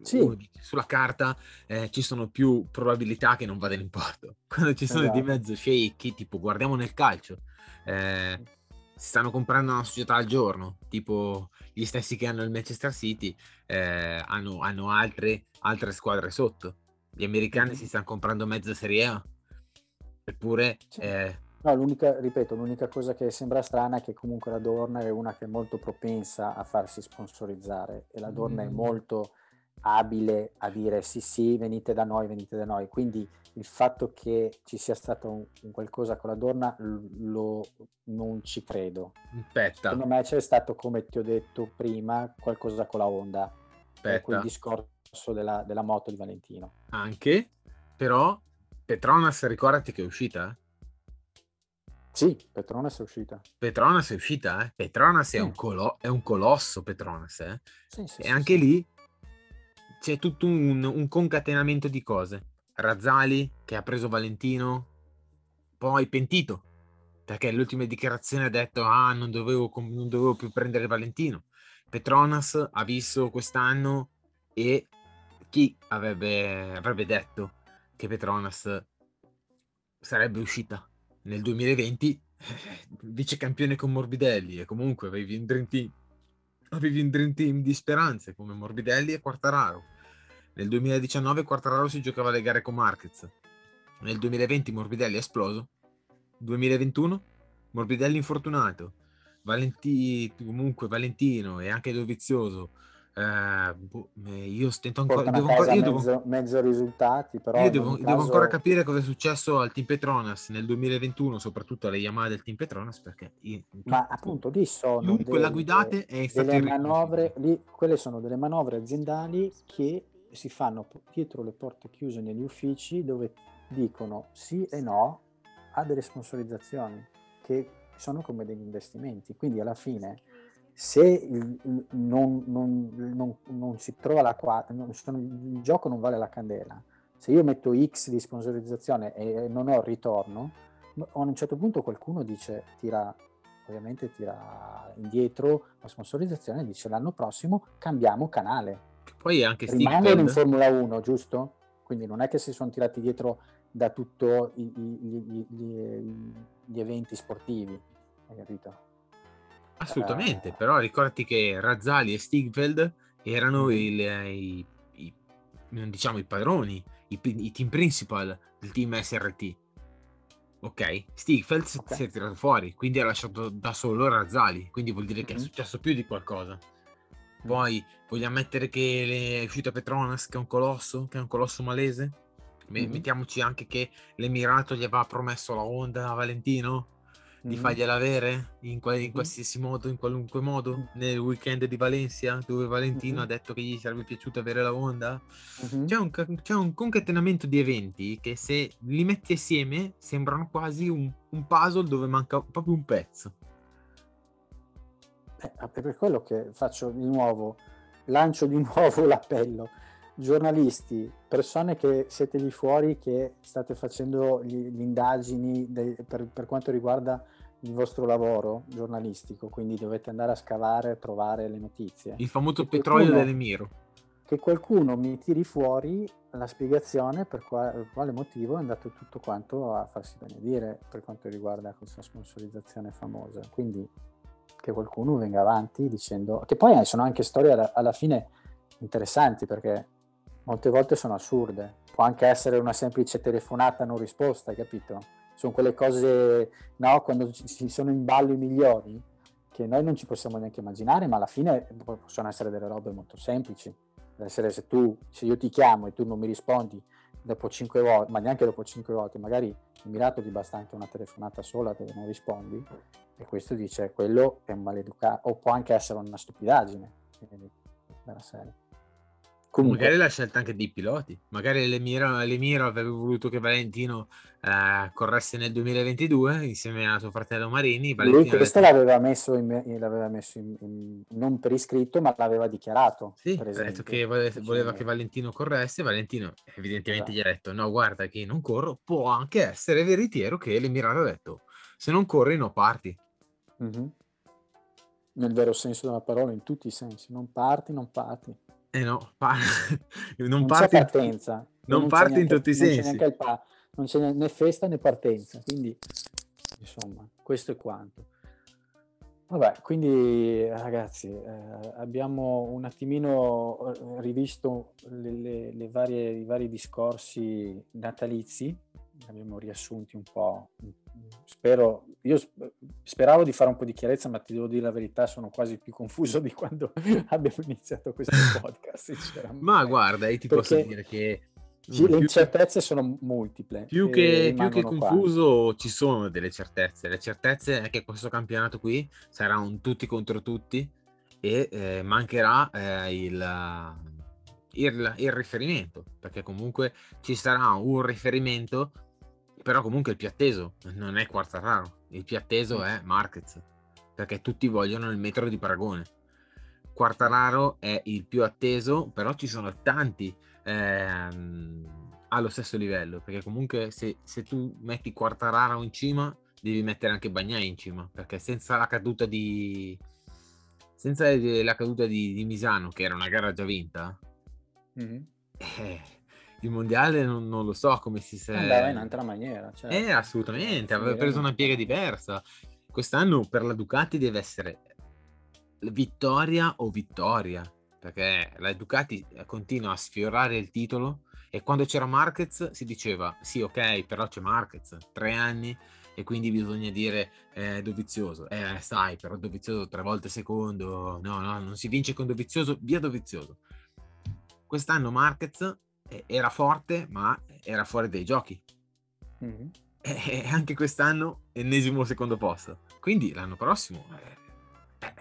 sì. sulla carta eh, ci sono più probabilità che non vada in porto quando ci sono esatto. di mezzo sceicchi tipo guardiamo nel calcio eh, stanno comprando una società al giorno, tipo gli stessi che hanno il Manchester City eh, hanno, hanno altre, altre, squadre sotto. Gli americani mm-hmm. si stanno comprando mezza Serie A. Eppure... Sì. Eh... No, l'unica, ripeto, l'unica cosa che sembra strana è che comunque la Dorna è una che è molto propensa a farsi sponsorizzare e la Dorna mm. è molto abile a dire sì sì venite da noi venite da noi quindi il fatto che ci sia stato un, un qualcosa con la donna lo, non ci credo Aspetta. secondo me c'è stato come ti ho detto prima qualcosa con la Honda per quel discorso della, della, moto di Valentino anche però Petronas ricordati che è uscita sì, Petronas è uscita. Petronas è uscita, eh? Petronas sì. è, un colo- è, un colosso, Petronas, eh? Sì, sì, e anche lì c'è tutto un, un, concatenamento di cose. Razzali che ha preso Valentino, poi pentito, perché l'ultima dichiarazione ha detto ah non dovevo, non dovevo più prendere Valentino. Petronas ha visto quest'anno e chi avrebbe, avrebbe detto che Petronas sarebbe uscita nel 2020 vice campione con Morbidelli e comunque avevi un Dream Team avevi un dream team di speranze come Morbidelli e Quartararo. Nel 2019 Quartararo si giocava le gare con Marquez. Nel 2020 Morbidelli è esploso. 2021 Morbidelli infortunato. Valenti, comunque Valentino e anche Dovizioso eh, boh, io stento ancora. Devo ancora io mezzo, devo, mezzo, risultati, però. Io devo, caso... devo, ancora capire cosa è successo al Team Petronas nel 2021, soprattutto alle Yamaha del Team Petronas. Perché io, Ma appunto lì sono. Delle, la guidate è delle manovre, lì, quelle sono delle manovre aziendali che si fanno dietro le porte chiuse negli uffici dove dicono sì e no a delle sponsorizzazioni che sono come degli investimenti. Quindi alla fine se non, non, non, non, si trova la quadra, il gioco non vale la candela, se io metto X di sponsorizzazione e non ho ritorno, a un certo punto qualcuno dice, tira, ovviamente tira indietro la sponsorizzazione e dice l'anno prossimo cambiamo canale. Poi anche Rimangono in Formula 1, giusto? Quindi non è che si sono tirati dietro da tutti gli, eventi sportivi, hai capito? Assolutamente, eh... però ricordati che Razzali e Stigfeld erano mm. il, i, i, diciamo, i padroni, i, i, team principal del team SRT. Ok? Stigfeld okay. si è tirato fuori, quindi ha lasciato da solo Razzali, quindi vuol dire che mm-hmm. è successo più di qualcosa. Poi vogliamo mettere che è uscito Petronas, che è un colosso, che è un colosso malese. Mm-hmm. Mettiamoci anche che l'Emirato gli aveva promesso la Honda a Valentino di mm-hmm. fargliela avere in, in, mm-hmm. qualsiasi modo, in qualunque modo, mm. nel weekend di Valencia, dove Valentino mm-hmm. ha detto che gli sarebbe piaciuto avere la Honda. Mm-hmm. C'è, un, c'è, un, concatenamento di eventi che se li metti assieme sembrano quasi un, un puzzle dove manca proprio un pezzo. Eh, è per quello che faccio di nuovo, lancio di nuovo l'appello giornalisti, persone che siete lì fuori che state facendo gli, le indagini de, per, per, quanto riguarda il vostro lavoro giornalistico, quindi dovete andare a scavare, trovare le notizie. Il famoso petrolio qualcuno, dell'Emiro. Che qualcuno mi tiri fuori la spiegazione per, quale, per quale motivo è andato tutto quanto a farsi benedire per quanto riguarda questa sponsorizzazione famosa. Quindi che qualcuno venga avanti dicendo che poi sono anche storie alla, alla fine interessanti perché molte volte sono assurde. Può anche essere una semplice telefonata non risposta, capito? Sono quelle cose, no, quando ci sono in ballo i milioni, che noi non ci possiamo neanche immaginare, ma alla fine possono essere delle robe molto semplici. Essere se tu, se io ti chiamo e tu non mi rispondi dopo cinque volte, ma neanche dopo cinque volte, magari in Mirato ti basta anche una telefonata sola dove non rispondi, e questo dice quello è un maleducato, o può anche essere una stupidaggine della serie. Comunque. Magari la scelta anche dei piloti, magari l'Emiro, l'Emiro avrebbe voluto che Valentino eh, corresse nel 2022 insieme a suo fratello Marini. Valentino Lui questo detto... l'aveva messo, in, l'aveva messo in, in, non per iscritto, ma l'aveva dichiarato. Sì, ha detto che voleva, voleva che Valentino corresse. Valentino evidentemente esatto. gli ha detto: No, guarda che non corro. Può anche essere veritiero che l'Emirato ha detto: Se non corri, no parti. Mm-hmm. Nel vero senso della parola, in tutti i sensi: non parti, non parti. Eh no, pa- non, non parti, c'è partenza. Non, non parti neanche, in tutti i sensi. C'è pa- non c'è né festa né partenza, quindi insomma, questo è quanto. Vabbè, quindi ragazzi, eh, abbiamo un attimino eh, rivisto le, le, le varie, i vari discorsi natalizi, abbiamo riassunti un po', spero, io speravo di fare un po' di chiarezza, ma ti devo dire la verità, sono quasi più confuso di quando abbiamo iniziato questo podcast. ma guarda, io ti Perché posso dire che le incertezze sono multiple. Più che, più che confuso, qua. ci sono delle certezze. Le certezze è che questo campionato qui sarà un tutti contro tutti e eh, mancherà eh, il, il, il riferimento, perché comunque ci sarà un riferimento però comunque il più atteso non è Quartararo, il più atteso è Marquez, perché tutti vogliono il metro di paragone. Quartararo è il più atteso, però ci sono tanti ehm, allo stesso livello, perché comunque se, se, tu metti Quartararo in cima, devi mettere anche Bagnai in cima, perché senza la caduta di... senza la caduta di, di Misano, che era una gara già vinta, mm-hmm. eh, il mondiale non, non, lo so come si sia... Andava in un'altra maniera. Cioè... Eh, assolutamente, aveva preso una piega diversa. Quest'anno per la Ducati deve essere vittoria o vittoria, perché la Ducati continua a sfiorare il titolo e quando c'era Marquez si diceva sì ok però c'è Marquez, tre anni e quindi bisogna dire eh, Dovizioso, eh sai però Dovizioso tre volte secondo, no no non si vince con Dovizioso, via Dovizioso. Quest'anno Marquez eh, era forte ma era fuori dai giochi. Mm-hmm. E anche quest'anno ennesimo secondo posto. Quindi l'anno prossimo eh,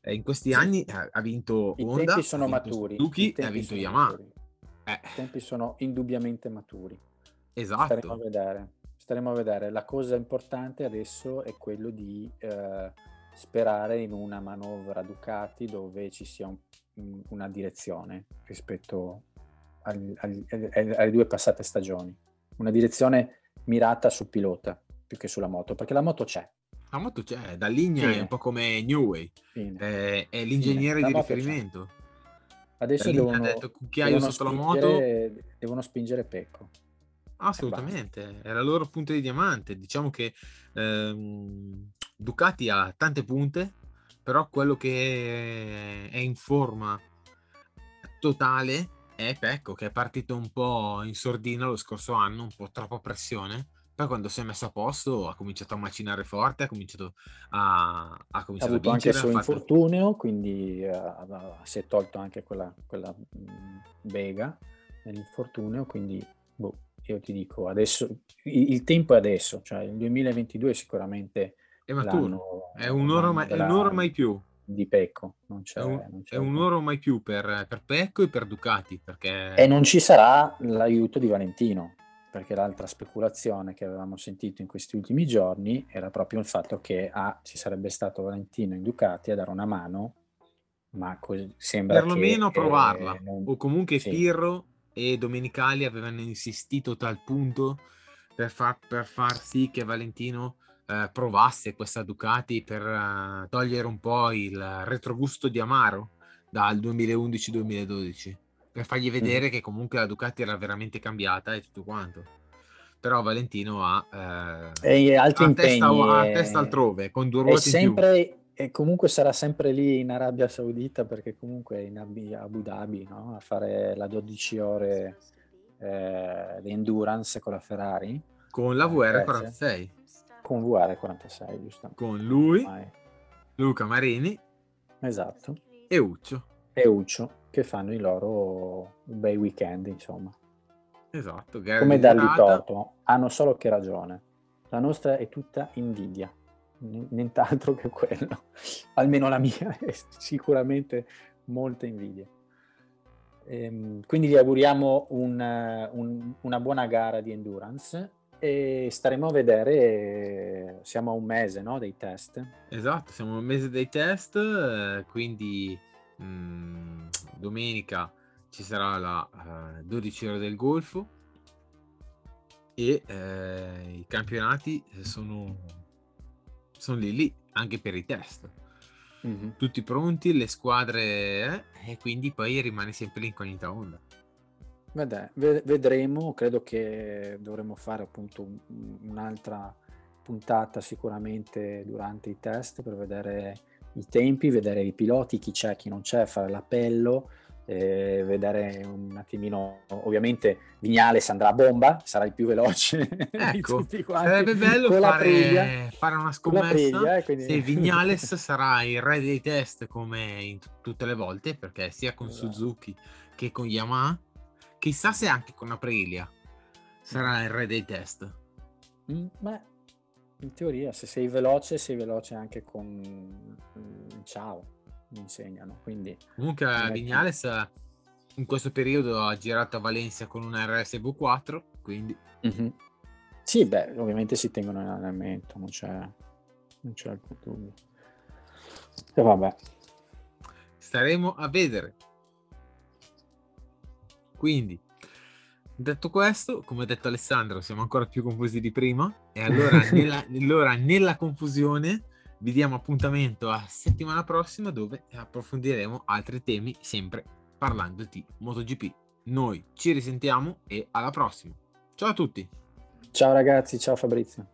eh, in questi sì. anni ha, vinto I Honda, tempi sono maturi. Suzuki e ha vinto Yamaha. Eh. I tempi sono indubbiamente maturi. Esatto. Staremo a vedere. Staremo a vedere. La cosa importante adesso è quello di eh, sperare in una manovra Ducati dove ci sia un, una direzione rispetto al, al, alle due passate stagioni. Una direzione mirata sul pilota più che sulla moto, perché la moto c'è. La moto c'è, da linea sì. è un po' come New Way, eh, è l'ingegnere di riferimento. C'è. Adesso devono, ha detto cucchiaio sotto la moto. Devono spingere Pecco. Assolutamente, è la loro punta di diamante. Diciamo che ehm, Ducati ha tante punte, però quello che è in forma totale è Pecco, che è partito un po' in sordina lo scorso anno, un po' troppa pressione poi quando si è messo a posto ha cominciato a macinare forte, ha cominciato a, ha cominciato ha avuto a vincere, anche il suo fatto... infortunio, quindi uh, si è tolto anche quella, quella mh, Vega nell'infortunio, quindi boh, io ti dico, adesso il, il, tempo è adesso, cioè il 2022 sicuramente è maturo, è un oro, mai, è oro mai più di Pecco. Non c'è, è un, non c'è è un oro mai più per, per, Pecco e per Ducati. Perché... E non ci sarà l'aiuto di Valentino perché l'altra speculazione che avevamo sentito in questi ultimi giorni era proprio il fatto che ah, ci sarebbe stato Valentino in Ducati a dare una mano, ma così sembra perlomeno provarla. Eh, non... O comunque sì. Pirro e Domenicali avevano insistito tal punto per far, per far sì che Valentino eh, provasse questa Ducati per uh, togliere un po' il retrogusto di Amaro dal 2011-2012 per fargli vedere mm. che comunque la Ducati era veramente cambiata e tutto quanto. Però Valentino ha, eh, altri ha, impegni, testa, ha testa altrove, con due ruote sempre, E comunque sarà sempre lì in Arabia Saudita perché comunque è in Abu Dhabi no? a fare la 12 ore eh, di endurance con la Ferrari. Con la VR46. Con VR46, giusto. Con lui, Vai. Luca Marini. Esatto. E Uccio. E Uccio che fanno i loro bei weekend, insomma. Esatto. Come dargli torto, hanno solo che ragione. La nostra è tutta invidia, nient'altro che quello. Almeno la mia è sicuramente molta invidia. Ehm, quindi gli auguriamo un, un, una buona gara di endurance e staremo a vedere, siamo a un mese no, dei test. Esatto, siamo a un mese dei test, eh, quindi mh, mm, domenica ci sarà la uh, eh, 12 ore del Golfo e eh, i campionati sono, sono lì lì anche per i test. Mm-hmm. Tutti pronti, le squadre eh, e quindi poi rimane sempre l'incognita onda. Vede, vedremo, credo che dovremo fare appunto un'altra puntata sicuramente durante i test per vedere i tempi, vedere i piloti, chi c'è, chi non c'è, fare l'appello, eh, vedere un attimino, ovviamente Vignales andrà a bomba, sarà il più veloce ecco, di tutti quanti. Sarebbe bello fare, fare, una scommessa priglia, eh, quindi... se Vignales sarà il re dei test come in t- tutte le volte, perché sia con esatto. Suzuki che con Yamaha, chissà se anche con Aprilia sarà il re dei test. Mm, beh, in teoria, se sei veloce, sei veloce anche con il ciao, mi insegnano. Quindi, Comunque Vignales in questo periodo ha girato a Valencia con un RSV 4, quindi... Mm-hmm. Sì, beh, ovviamente si tengono in allenamento, non c'è, non c'è alcun dubbio. E vabbè. Staremo a vedere. Quindi, Detto questo, come ha detto Alessandro, siamo ancora più confusi di prima e allora nella, allora nella confusione vi diamo appuntamento a settimana prossima dove approfondiremo altri temi sempre parlando di MotoGP. Noi ci risentiamo e alla prossima. Ciao a tutti. Ciao ragazzi, ciao Fabrizio.